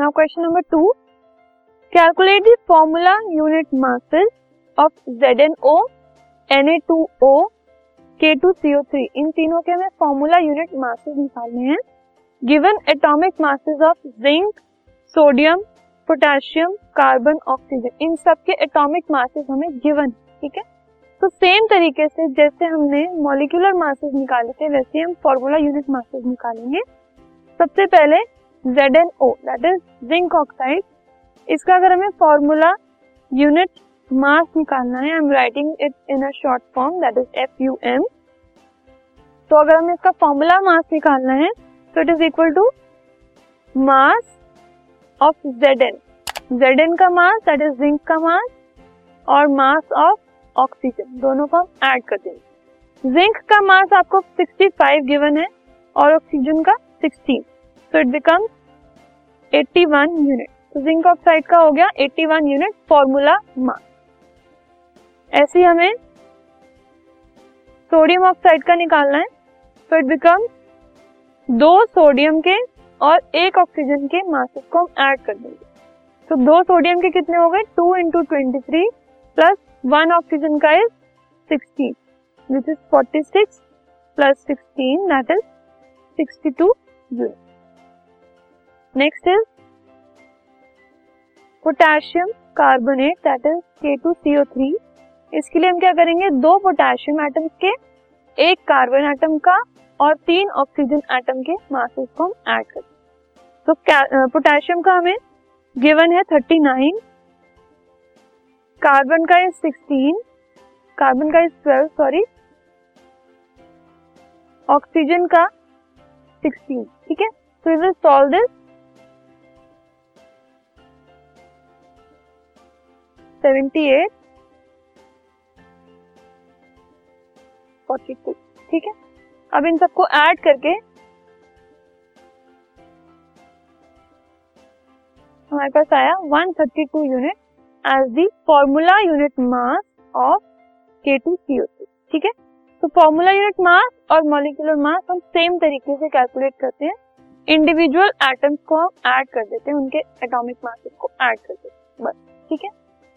Now question number two calculate the formula unit masses of Z N O N A two O K two CO three इन तीनों के हमें formula unit masses निकालने हैं. Given atomic masses of zinc sodium potassium carbon oxygen इन सब के atomic masses हमें given ठीक है? तो सेम तरीके से जैसे हमने मॉलिक्यूलर मासेस निकाले थे, वैसे हम फॉर्मूला यूनिट मासेस निकालेंगे. सबसे पहले Z N O that is zinc oxide इसका अगर हमें फॉर्मूला यूनिट मास निकालना है I am writing it in a short form that is F U M तो अगर हमें इसका फॉर्मूला मास निकालना है तो it is equal to mass of Z N Z N का मास दैट इज़ जिंक का मास और मास ऑफ़ ऑक्सीजन दोनों को हम ऐड कर देंगे. जिंक का मास आपको 65 गिवन है, और ऑक्सीजन का 16 सो इट बिकम्स 81 यूनिट तो जिंक ऑक्साइड का हो गया 81 यूनिट फॉर्मूला मास ऐसे हमें सोडियम ऑक्साइड का निकालना है तो इट बिकम दो सोडियम के और एक ऑक्सीजन के मासेस को हम ऐड कर देंगे। तो दो सोडियम के कितने हो गए? Two into twenty three plus one oxygen का is sixteen which is forty six plus sixteen that is sixty two unit next is potassium carbonate that is K two C O three इसके लिए हम क्या करेंगे? दो potassium atom के, एक carbon atom का और तीन ऑक्सीजन एटम के मासेस को हम ऐड करते तो पोटेशियम का हमें गिवन है थर्टी नाइन कार्बन का इज़ सिक्सटीन कार्बन का इज़ ट्वेल्व सॉरी ऑक्सीजन का सिक्सटीन ठीक है? तो is solve this seventy eight forty two ठीक है? अब इन सबको ऐड करके हमारे पास आया 132 unit as the formula unit mass of K2CO3 ठीक है? तो फॉर्मूला यूनिट मास और मॉलिकुलर मास हम सेम तरीके से कैलकुलेट करते हैं। इंडिविजुअल एटम्स को हम ऐड कर देते हैं, उनके एटॉमिक मासेस को ऐड कर देते हैं, बस, ठीक है?